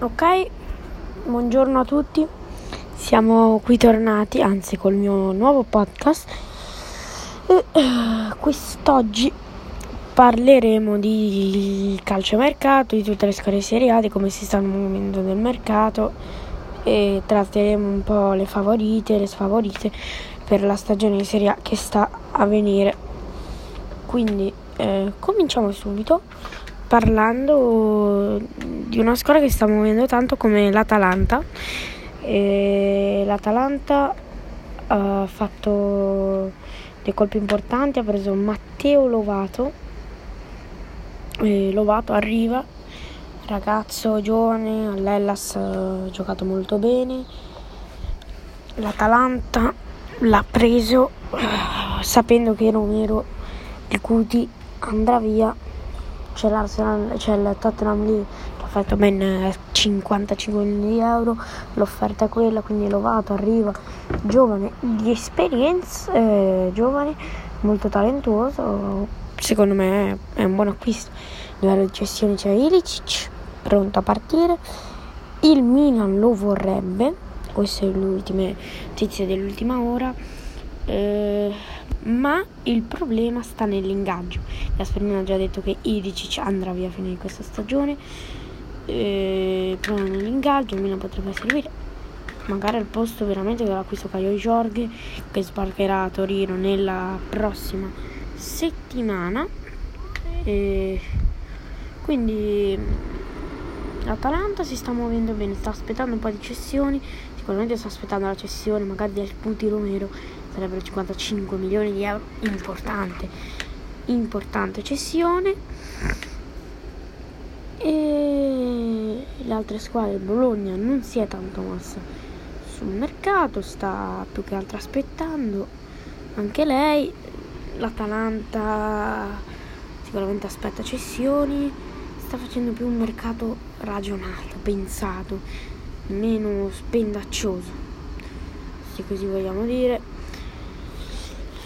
Ok, buongiorno a tutti. Siamo qui tornati, anzi col mio nuovo podcast. E, eh, quest'oggi parleremo di calciomercato, di tutte le squadre Serie come si stanno muovendo nel mercato e tratteremo un po' le favorite e le sfavorite per la stagione di Serie A che sta a venire. Quindi eh, cominciamo subito parlando di una squadra che sta muovendo tanto come l'Atalanta. E L'Atalanta ha fatto dei colpi importanti, ha preso Matteo Lovato. E Lovato arriva, ragazzo giovane, all'Ellas ha giocato molto bene. L'Atalanta l'ha preso sapendo che Romero il Cuti andrà via c'è c'è il Tottenham lì che ha fatto ben 55 milioni di euro, l'offerta è quella, quindi Lovato arriva, giovane, di esperienza, eh, giovane, molto talentuoso, secondo me è un buon acquisto. A livello di cessioni c'è Ilicic, pronto a partire, il Milan lo vorrebbe, queste sono le ultime notizie dell'ultima ora. Eh, ma il problema sta nell'ingaggio. Gasperini ha già detto che Idicic andrà via a fine di questa stagione. Eh, il problema nell'ingaggio, il Milan potrebbe servire magari al posto veramente dell'acquisto Caio Jorge che sbarcherà a Torino nella prossima settimana. E quindi l'Atalanta si sta muovendo bene, sta aspettando un po' di cessioni, sicuramente sta aspettando la cessione magari del Puti Romero sarebbero 55 milioni di euro, importante, importante cessione. E le altre squadre, Bologna non si è tanto mossa sul mercato, sta più che altro aspettando anche lei. L'Atalanta sicuramente aspetta cessioni, sta facendo più un mercato ragionato, pensato, meno spendaccioso, se così vogliamo dire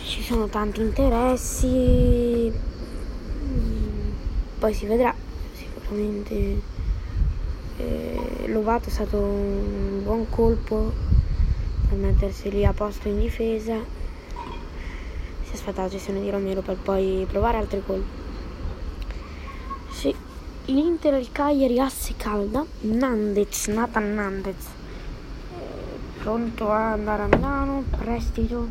ci sono tanti interessi, poi si vedrà sicuramente. Eh, Lovato è stato un buon colpo per mettersi lì a posto in difesa. Si aspetta la gestione di Romero per poi provare altri colpi. L'Inter e il Cagliari asse calda. Nandez, Nathan Nandez, eh, pronto a andare a Milano, prestito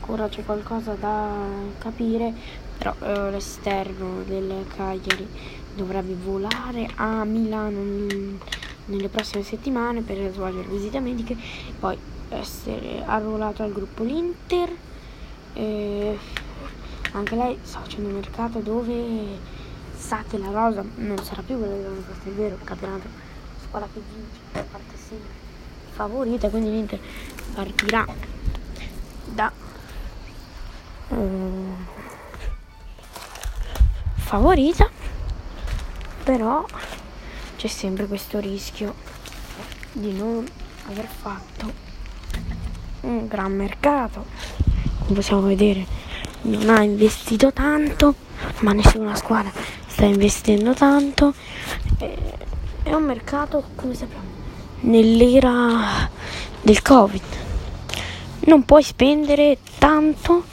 ancora c'è qualcosa da capire, però eh, l'esterno del Cagliari dovrebbe volare a Milano nelle prossime settimane per svolgere visite mediche poi essere arruolato al gruppo l'Inter. Eh, anche lei sta facendo un mercato dove sa che la rosa non sarà più quella dell'anno questo è vero, il campionato squadra che vince parte sempre favorita, quindi l'Inter partirà da eh, favorita però c'è sempre questo rischio di non aver fatto un gran mercato. Come possiamo vedere non ha investito tanto ma nessuna squadra sta investendo tanto. È un mercato come sappiamo nell'era del covid. Non puoi spendere tanto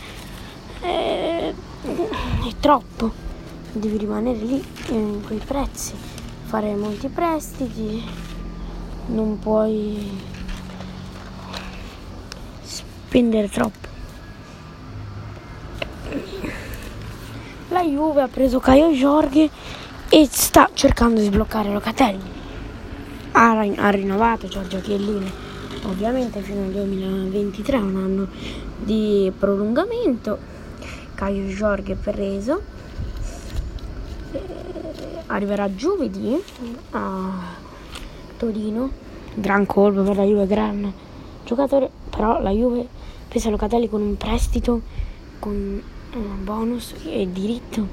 è, è troppo, devi rimanere lì in quei prezzi, fare molti prestiti, non puoi spendere troppo. Juve ha preso Caio Jorge e sta cercando di sbloccare Locatelli. Ha, ha rinnovato Giorgio Chiellini, ovviamente fino al 2023, un anno di prolungamento. Caio Jorge preso. Eh, arriverà giovedì a Torino. Gran colpo per la Juve gran giocatore. Però la Juve prese Locatelli con un prestito con bonus e diritto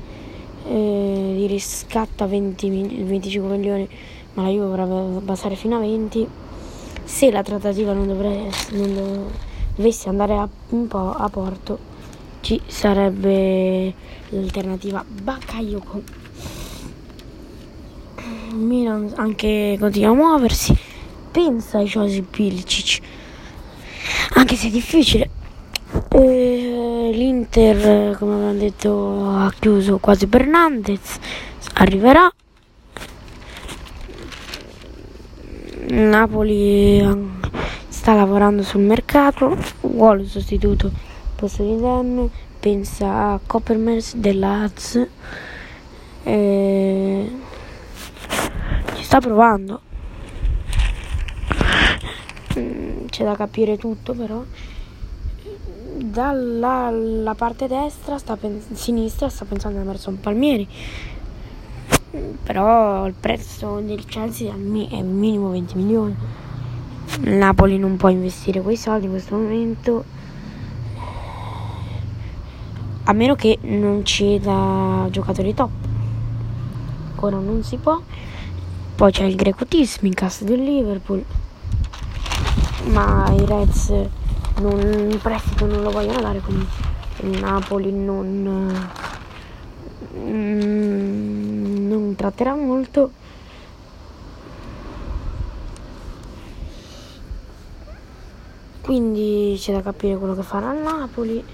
eh, di riscatto a 20, 25 milioni ma la Juve vorrebbe passare fino a 20 se la trattativa non, dovrebbe, non dovesse andare a, un po' a porto ci sarebbe l'alternativa Bakayoko Milan anche continua a muoversi. Pensa ai Josip Pilicic, anche se è difficile. E L'Inter, come abbiamo detto, ha chiuso quasi Bernandez, arriverà. Napoli sta lavorando sul mercato, vuole il sostituto posto di Dem, pensa a Coppermans della Az. E ci sta provando. Mm, c'è da capire tutto però. Dalla parte destra, sta pen- sinistra, sta pensando a Emerson Palmieri. Però il prezzo del Chelsea è minimo 20 milioni. Il Napoli non può investire quei soldi in questo momento. A meno che non ceda giocatori top. Ora non si può. Poi c'è il greco Tismikas del Liverpool. Ma i Reds non, in prestito non lo vogliono dare, quindi il Napoli non, mm, non tratterà molto. Quindi c'è da capire quello che farà il Napoli.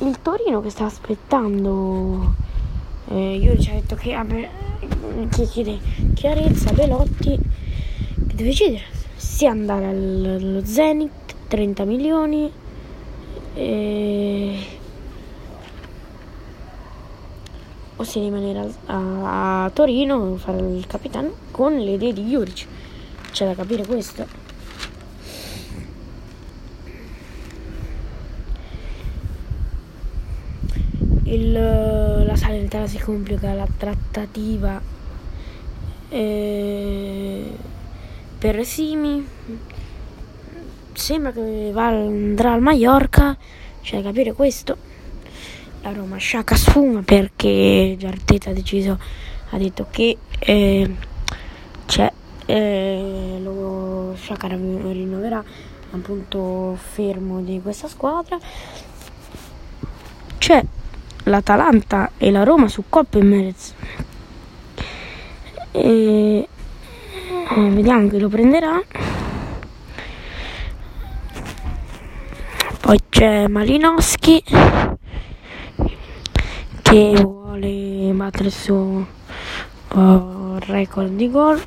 il Torino che sta aspettando eh, io ci ho detto che, che chiede chiarezza Belotti che deve decidere. Se andare allo Zenit 30 milioni eh, o se rimanere a, a, Torino fare il capitano con le idee di Juric. C'è da capire questo. Il, la Salernitana si complica la trattativa eh, per Simi sembra che andrà al Mallorca da capire questo. La Roma sciacca sfuma perché Giarteta ha deciso ha detto che eh, c'è eh, lo Sciacca rinnoverà un punto fermo di questa squadra. C'è l'Atalanta e la Roma su Coppa e Merez. Eh, vediamo chi lo prenderà. Poi c'è Malinowski che vuole battere il suo uh, record di gol.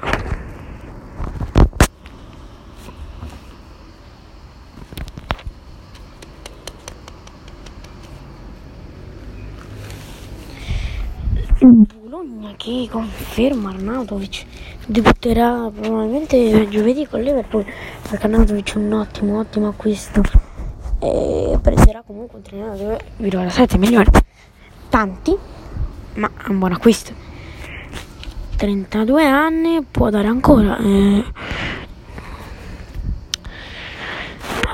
Bologna che conferma Arnautovic debutterà probabilmente giovedì con Liverpool perché Arnautovic è un ottimo ottimo acquisto e prenderà comunque un trenino 2,7 milioni tanti ma è un buon acquisto 32 anni può dare ancora eh.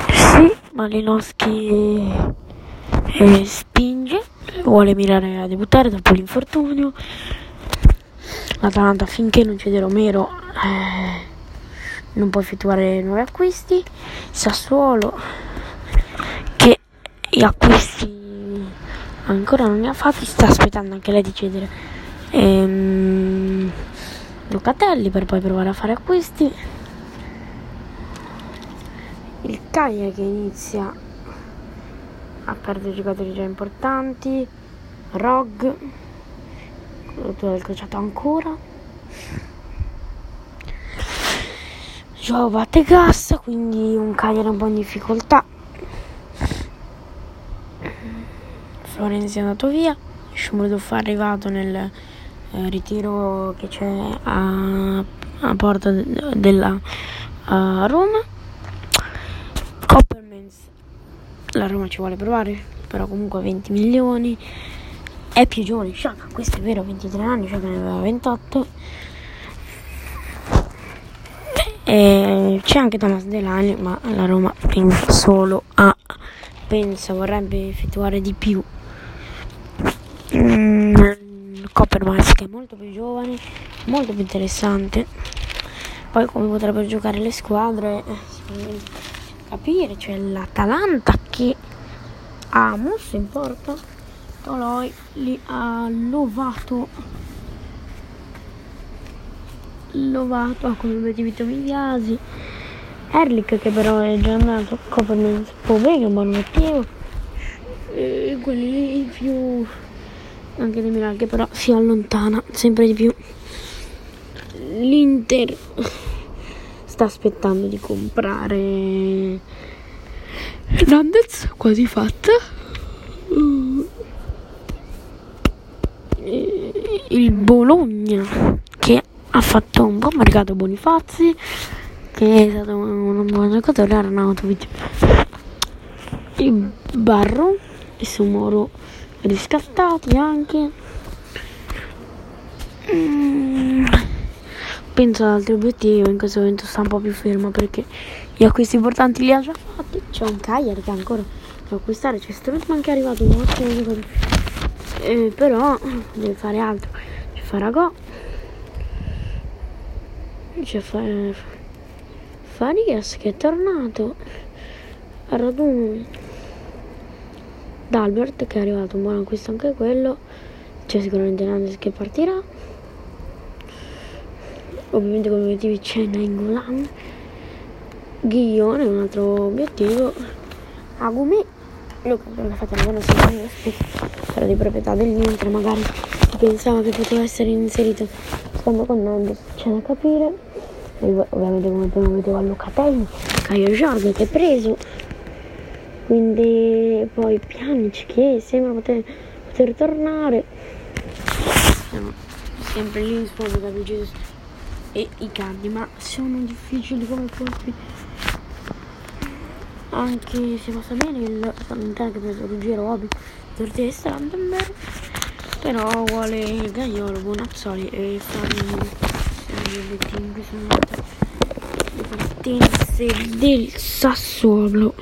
sì Malinowski eh, spinge vuole mirare a debuttare dopo l'infortunio. L'Atalanta finché non cede Romero eh, non può effettuare nuovi acquisti. Sassuolo che gli acquisti ancora non ne ha fatti, sta aspettando anche lei di cedere ehm, Locatelli per poi provare a fare acquisti. Il Cagliari che inizia a perdere giocatori già importanti Rog rottura del crociato ancora? Joao batte gas quindi un Cagliari un po' in difficoltà. Florenzi è andato via Shmurdov è arrivato nel eh, ritiro che c'è a, a porta de, della a Roma. Coppermans la Roma ci vuole provare, però comunque 20 milioni. È più giovane Sciacca, questo è vero, 23 anni, Sciacca ne aveva 28. E c'è anche Thomas Delani, ma la Roma pensa solo a pensa vorrebbe effettuare di più. Mm, Coppermans che è molto più giovane, molto più interessante. Poi come potrebbero giocare le squadre, sicuramente capire, c'è l'Atalanta che ha mosso in porta Toloi li ha lovato. Lovato come obiettivi Tomigliasi Erlich che però è già andato Copenhagen Povega buon obiettivo e quelli lì più anche De Milan che però si allontana sempre di più. l'Inter sta aspettando di comprare Hernandez quasi fatta il Bologna che ha fatto un buon mercato Bonifazzi che è stato un, buon giocatore Arnautovic. Il Barro e Sumoro riscattati anche. Mm, penso ad altri obiettivi in questo momento sta un po' più fermo perché gli acquisti importanti li ha già fatti. C'è un Cagliari che ancora da acquistare c'è Strootman che è arrivato un ottimo giocatore eh, però deve fare altro. C'è Faragò c'è fa- Farias che è tornato a raduno D'Albert che è arrivato un buon acquisto anche quello. C'è sicuramente Nandes che partirà. Ovviamente come obiettivi c'è Nainggolan. Ghiglione un altro obiettivo. Agumi Luca non ha fatto una buona era di proprietà dell'Inter magari pensava che poteva essere inserito. Stando con Nandes c'è da capire. E ovviamente come primo vedevo a Locatelli Caio Giorgio che è preso. Quindi poi Pjanic che sembra poter, poter tornare. Siamo sempre lì in sfondo Gabriel e i cardi ma sono difficili come colpi anche se va bene il Salentino che ha preso Ruggero Obi per testa Vandenberg però vuole Gaiolo Bonazzoli e le team che sono le partenze del Sassuolo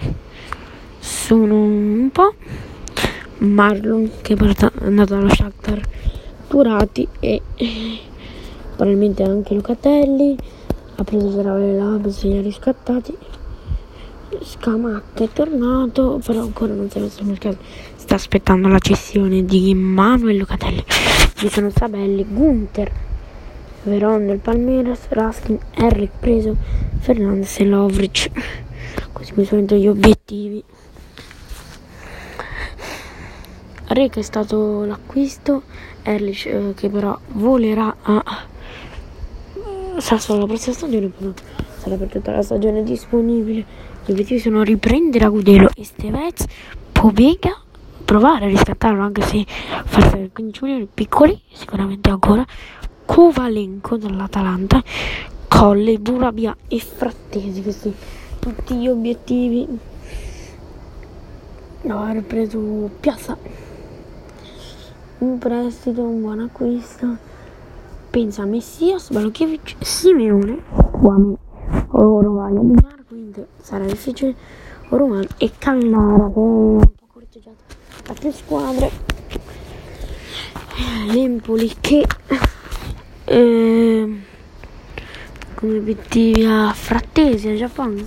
sono un po' Marlon che è andato allo Shakhtar Turati e probabilmente anche Lucatelli ha preso Zaravella se li ha riscattati Scamacca è tornato però ancora non si è messo sul mercato sta aspettando la cessione di Manuel Lucatelli ci sono Sabelli Gunther Veron del Palmeiras Raskin Eric preso Fernandez e Lovric. Così mi sono gli obiettivi. Rec è stato l'acquisto Erlich eh, che però volerà a Sassuolo la prossima stagione però sarà per tutta la stagione disponibile gli obiettivi sono riprendere Agudelo e Stevez, Pobega, provare a riscattarlo anche se fare 15 milioni piccoli, sicuramente ancora, Kovalenko dall'Atalanta, Colle, Burabia e Frattesi, questi tutti gli obiettivi. No, ha ripreso Piazza, un prestito, un buon acquisto. Pensa a Messias, Balokevich, Simeone, Guami, Orovaia, Di Marco quindi sarà difficile. Romano e Callara che è un po' corteggiato da tre squadre. l'Empoli che eh, come obiettivi a Frattesi a Giappone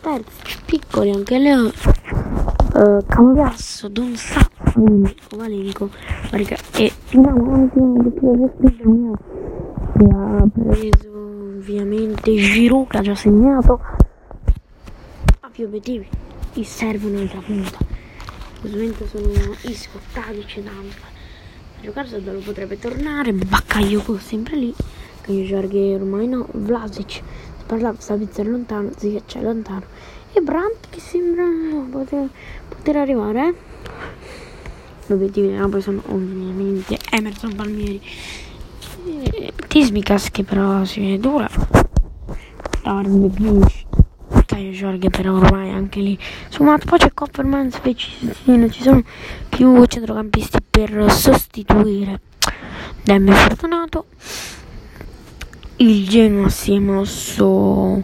terzi piccoli anche Leo eh, Cambiasso Don Saffi Valenco e finiamo l'ultimo obiettivo che ha preso ovviamente Giroud che ha già segnato più obiettivi gli servono altra punta. Momento sono Isco, Tadic e Dampa a giocare Saldalo potrebbe tornare Bakayoko sempre lì. Caio Giorghi ormai no Vlasic. Si parla Savizia lontano Ziyech è lontano. E Brandt che sembra poter, poter arrivare eh? gli obiettivi della Napoli sono ovviamente Emerson Palmieri. Tismicas che però si vede dura. Avrebbe più Caio Giorghe però ormai anche lì. Matt poi c'è Copperman Specicino ci sono più centrocampisti per sostituire. Demme Fortunato. Il Genoa si è mosso uh,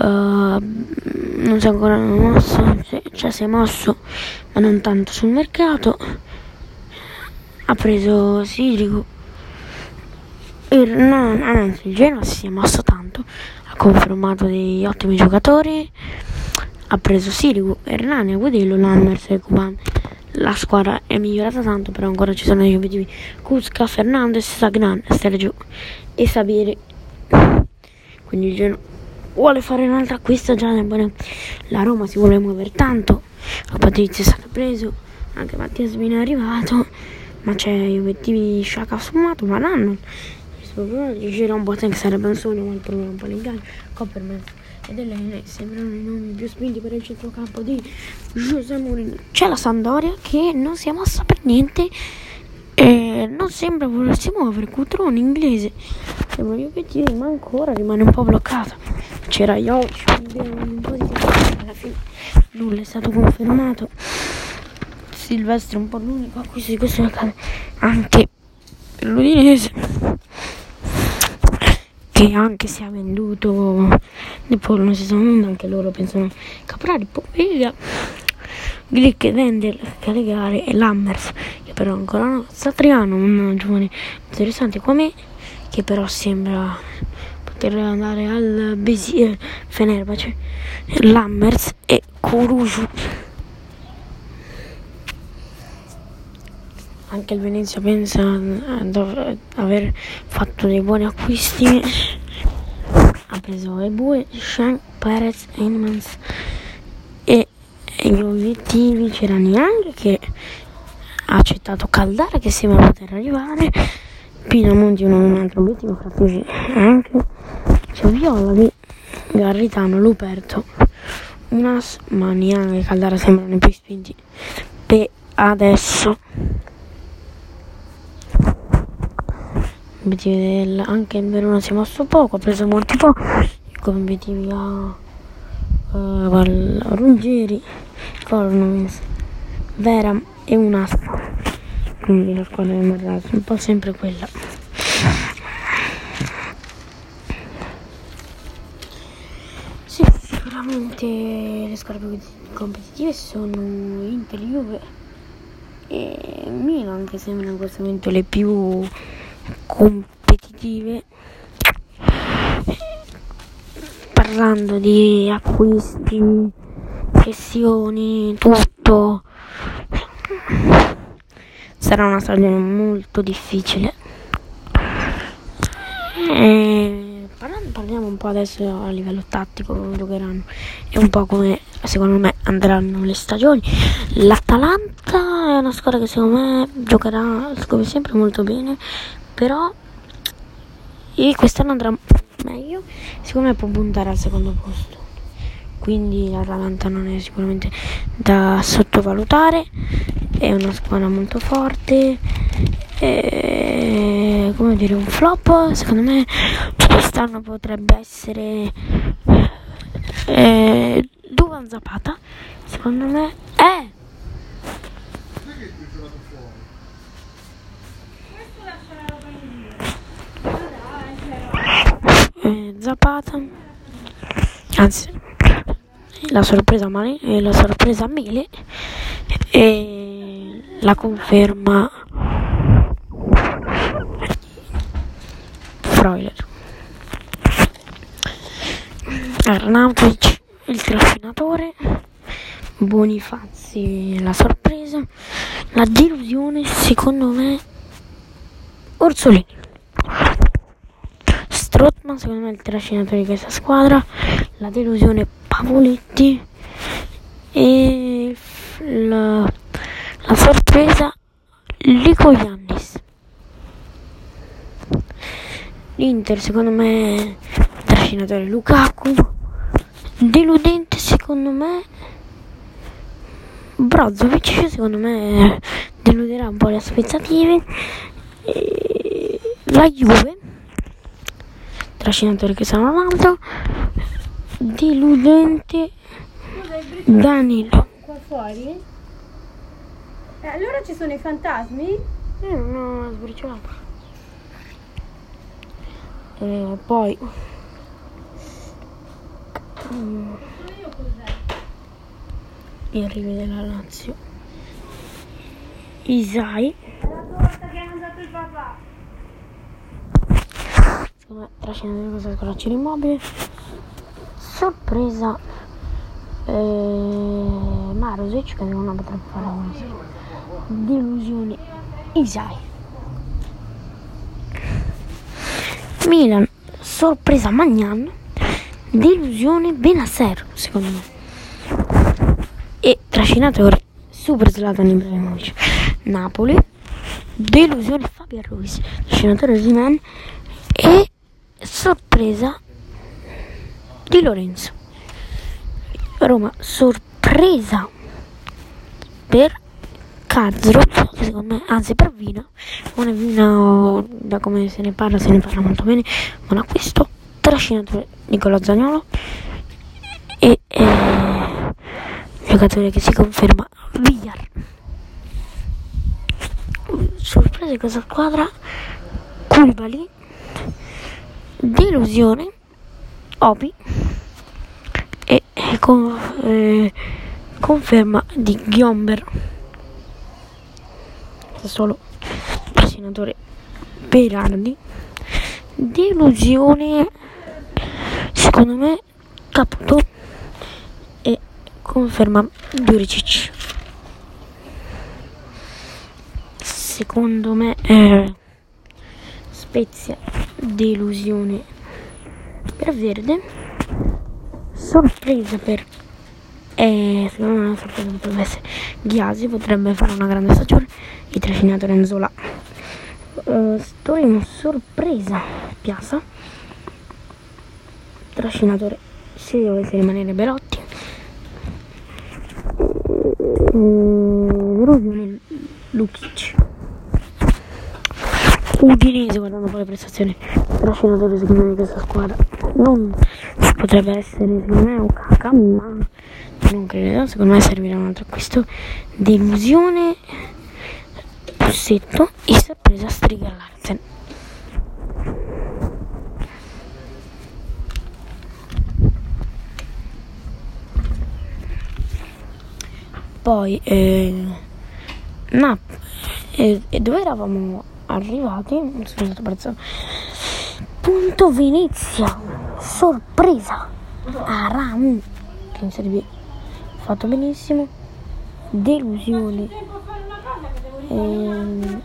non si è ancora mosso cioè si è mosso ma non tanto sul mercato. Ha preso Sirico il, no, anzi il Genoa si è mosso tanto ha confermato degli ottimi giocatori ha preso Sirigu, Hernani, Agudello, Lammers e Cuban la squadra è migliorata tanto, però ancora ci sono gli obiettivi. Cusca, Fernandez, Sagnan, Sergio e Sabiri. Quindi il Genoa vuole fare un'altra acquisto già la Roma si vuole muovere tanto. A Patrizio è stato preso, anche Mattia Svino è arrivato, ma c'è gli obiettivi di Sciacca sfumato, ma l'hanno. Il suo problema di un Boateng sarebbe un sogno, ma il problema è un po' l'ingaggio. Copperman e delle sembrano i nomi più spinti per il centrocampo di José Mourinho. C'è la Sandoria che non si è mossa per niente e non sembra volersi muovere. Cutrone inglese sembra gli obiettivi, ma ancora rimane un po' bloccato. C'era Jovic, un po' di tempo, alla fine nulla è stato confermato. Silvestre è un po' l'unico acquisto di questo mercato anche per l'Udinese che anche se ha venduto poi non si sono venduti anche loro pensano Caprari, Pomeglia Glick, Wendel, Calegare e Lammers che però ancora no Satriano, un giovane interessante come che però sembra poter andare al Besir Fenerbahce Lammers e Kuruju anche il Venezia pensa di aver fatto dei buoni acquisti. Ha preso Ebue, Shank, Perez, Heinemans e, e gli obiettivi c'era Niang che ha accettato Caldara che sembra poter arrivare. Pinamonti un altro obiettivo fra cui anche c'è Viola di Garritano, Luperto Unas ma Niang e Caldara sembrano i più spinti per adesso obiettivi del, anche il Verona si è mosso poco, ha preso molti poco, come obiettivi a uh, Ruggeri, Cornumens, Veram e una quindi la squadra del un po' sempre quella. Sì, sicuramente le squadre competitive sono Inter, Juve e Milan che sembrano in questo momento le più competitive parlando di acquisti, gestioni, tutto. Sarà una stagione molto difficile. E parliamo un po' adesso a livello tattico come giocheranno. E un po' come secondo me andranno le stagioni. l'Atalanta è una squadra che secondo me giocherà come sempre molto bene però quest'anno andrà meglio secondo me può puntare al secondo posto. Quindi l'Atalanta non è sicuramente da sottovalutare è una squadra molto forte e, come dire un flop secondo me quest'anno potrebbe essere eh, Duvan Zapata secondo me è eh, Zapata. Anzi la sorpresa Mani e la sorpresa Mele e la conferma Freuler. Arnautovic il trascinatore. Bonifazzi la sorpresa. La delusione secondo me Orsolini Strottman secondo me il trascinatore di questa squadra. La delusione Pavoletti e la, la sorpresa Lico Yannis l'Inter secondo me il trascinatore Lukaku. Deludente secondo me. Brozovic secondo me deluderà un po' le aspettative. E la Juve trascinatore che un altro deludente Danilo. Qua fuori? Eh, allora ci sono i fantasmi? Eh, non ho sbriciolato eh, poi. Mm, gli arrivi della Lazio. Isai. È la torta che ha mangiato il papà secondo me trascinare questa scoraccia immobile sorpresa. Eh, Marusic che secondo me potrebbe fare una delusione Isai. Milan, sorpresa Magnan, delusione Benasser, secondo me. E trascinatore super Zlatan Ibrahimovic. Napoli, delusione Fabian Ruiz, trascinatore Ziman e sorpresa di Lorenzo. Roma, sorpresa per che secondo me, anzi per Vino, non è Vino da come se ne parla, se ne parla molto bene, ma acquisto trascinatore Nicola Zagnolo e eh, giocatore che si conferma Villar. Sorpresa di questa squadra, Koulibaly, delusione, Obi e, con, eh, conferma di Ghiomber solo trascinatore Berardi. Delusione secondo me Caputo e conferma Duricic. Secondo me eh, Spezia delusione. Per Verde. Sorpresa per e secondo me una sorpresa potrebbe essere Ghiasi potrebbe fare una grande stagione. Il trascinatore Enzola uh, Torino sorpresa. Piazza. Trascinatore. Se dovesse rimanere Belotti. Uh, Lukic Udinese guardando poi le prestazioni trascinatore secondo me di questa squadra non potrebbe essere secondo me un caca ma non credo. Secondo me servirà un altro acquisto delusione Pussetto e sorpresa Striga Larsen. Poi eh, Nap eh, dove eravamo arrivati scusate prezzo punto Venezia sorpresa. Aramu che in Serie B fatto benissimo. Delusione. Ehm,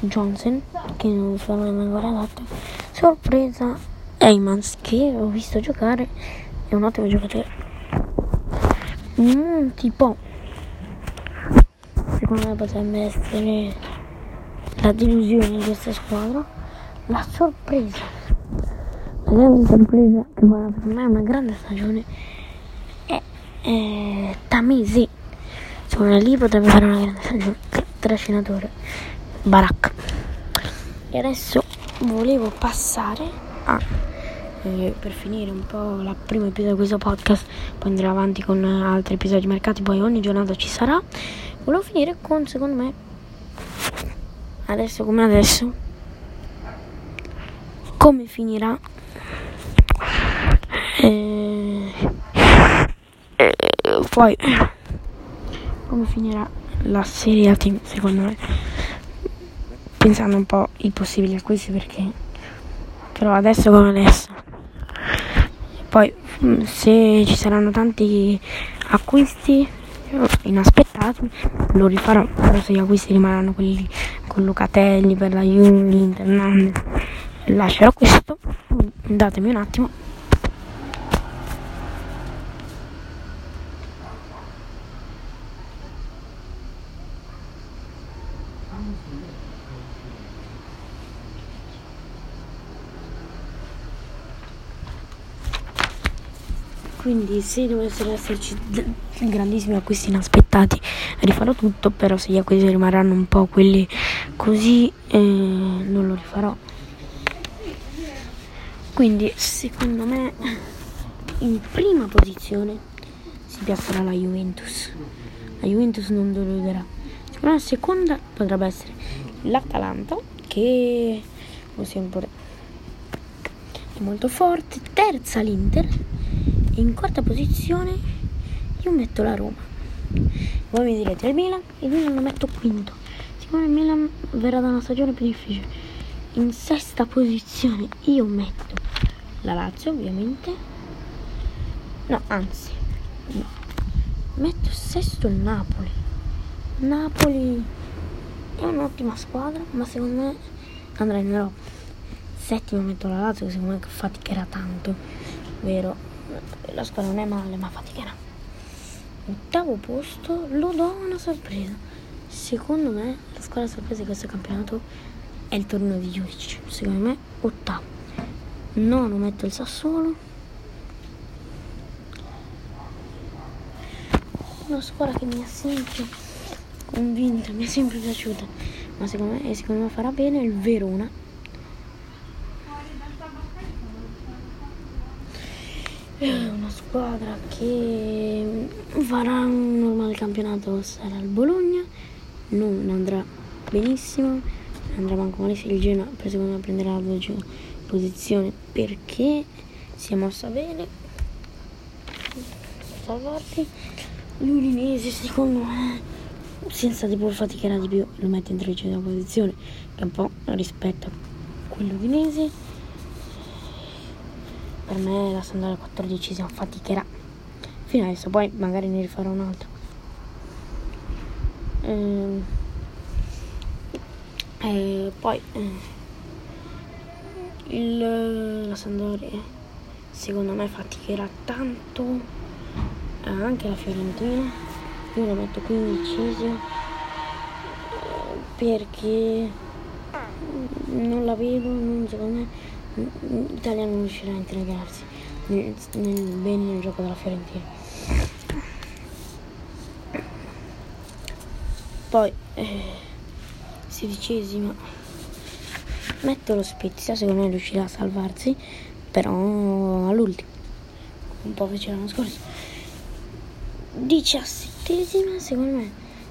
Johnson che non sono ancora adatto sorpresa Eymans che ho visto giocare. È un ottimo giocatore. Un tipo secondo me potrebbe essere la delusione di questa squadra la sorpresa. La grande sorpresa che guarda per me è una grande stagione è, è Tamesi secondo lì potrebbe fare una grande stagione. Trascinatore Barak. E adesso volevo passare a eh, per finire un po' il primo episodio di questo podcast poi andrò avanti con altri episodi mercati poi ogni giornata ci sarà. Volevo finire con secondo me adesso come adesso? Come finirà? E, e poi come finirà la Serie Team secondo me? Pensando un po' i possibili acquisti perché però adesso come adesso? Poi mm, se ci saranno tanti acquisti inaspettati lo rifarò. Però se gli acquisti rimarranno quelli con Lucatelli per la Juve l'Inter lascerò questo. Datemi un attimo quindi se dovessero esserci grandissimi acquisti inaspettati rifarò tutto però se gli acquisti rimarranno un po' quelli così eh, non lo rifarò. Quindi secondo me in prima posizione si piazzerà la Juventus. La Juventus non deluderà. Secondo me seconda potrebbe essere l'Atalanta che possiamo è molto forte. Terza l'Inter in quarta posizione io metto la Roma. Voi mi direte il Milan, il Milan lo metto quinto. Siccome il Milan verrà da una stagione più difficile. In sesta posizione io metto la Lazio, ovviamente. No, anzi, no. metto sesto il Napoli. Napoli è un'ottima squadra, ma secondo me andrà in Europa. Settimo metto la Lazio, secondo me faticherà tanto, vero? La squadra non è male, ma faticherà. Ottavo posto lo do una sorpresa. Secondo me la squadra sorpresa di questo campionato è il torneo di Juric. Secondo me ottavo. Nono metto il Sassuolo. Una squadra che mi ha sempre convinta, mi è sempre piaciuta. Ma secondo me, secondo me farà bene il Verona. È una squadra che farà un normale campionato sarà il Bologna, non andrà benissimo, andrà manco malissimo, il Genoa secondo me prenderà la decima posizione. Perché? Si è mossa bene, l'Udinese secondo me senza tipo faticherà di più. Lo mette in tredicesima posizione che è un po' rispetto a quello udinese per me la Sandoria quattordicesima faticherà. Fino adesso poi magari ne rifarò un altro. Ehm, e poi eh, il, la Sandoria secondo me faticherà tanto eh, anche la Fiorentina. Io la metto quindicesima perché non la vedo non secondo me l'Italia non riuscirà a integrarsi nel, nel, bene nel gioco della Fiorentina. Poi, eh, sedicesima, metto lo Spezia, secondo me riuscirà a salvarsi, però all'ultimo, un po' fece l'anno scorso. Diciassettesima, secondo me,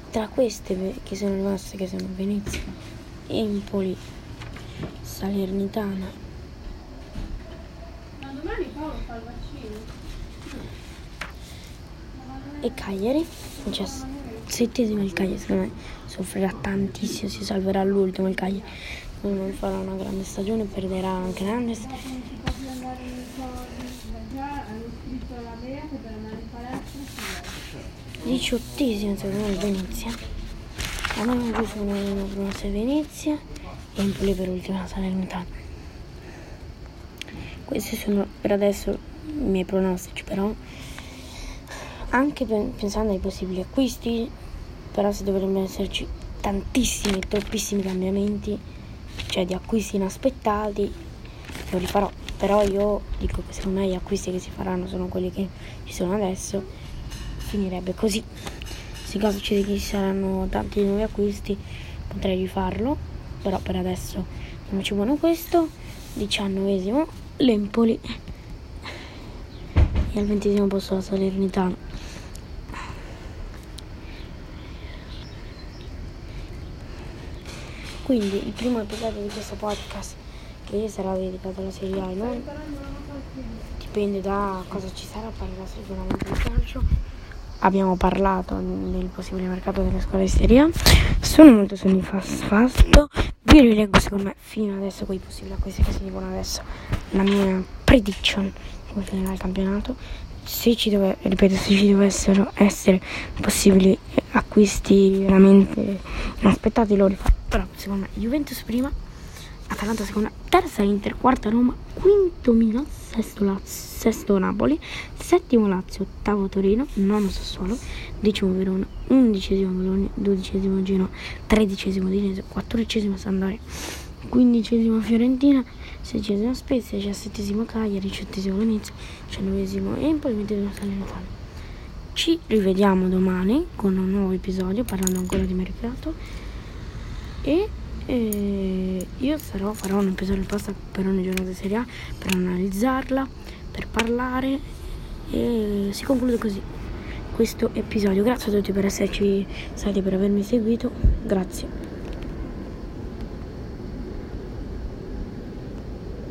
tra queste che sono rimaste, che sono Venezia, Empoli, Salernitana e Cagliari, cioè settesimo il Cagliari secondo me soffrirà tantissimo, si salverà all'ultimo il Cagliari, non farà una grande stagione, perderà anche Nandes. Diciottesimo secondo me il Venezia, a me non giusto una promossa Venezia e Empoli per ultima Salernitana. Questi sono per adesso i miei pronostici, però anche pensando ai possibili acquisti, però se dovrebbero esserci tantissimi, troppissimi cambiamenti, cioè di acquisti inaspettati, lo rifarò. Però io dico che secondo me gli acquisti che si faranno sono quelli che ci sono adesso, finirebbe così. Se caso ci saranno tanti nuovi acquisti potrei rifarlo, però per adesso ci buono questo, diciannovesimo l'Empoli e al ventesimo posto la Salernitana. Quindi il primo episodio di questo podcast che sarà dedicato alla Serie A non dipende da cosa ci sarà, parlerà sicuramente di calcio. Abbiamo parlato del possibile mercato delle scuole di Serie A. Sono molto soddisfatto vi rileggo secondo me fino adesso quei possibili acquisti che si dicono adesso la mia prediction come finirà il campionato. Se ci dove, ripeto se ci dovessero essere possibili acquisti veramente inaspettati lo rifarò. Però secondo me Juventus prima Atalanta seconda, terza Inter, quarta Roma, quinto Milan, sesto, sesto Napoli, settimo Lazio, ottavo Torino, nono Sassuolo, decimo Verona, undicesimo Bologna, dodicesimo Genoa, tredicesimo Dinese, quattordicesimo Sandoria, quindicesimo Fiorentina, sedicesimo Spezia, diciassettesimo Cagliari, diciottesimo Venezia, diciannovesimo Empoli, ventesimo Salernitana. Ci rivediamo domani con un nuovo episodio parlando ancora di mercato e e io sarò, farò un episodio apposta per ogni giornata di Serie A per analizzarla, per parlare e si conclude così questo episodio. Grazie a tutti per esserci stati, per avermi seguito. Grazie.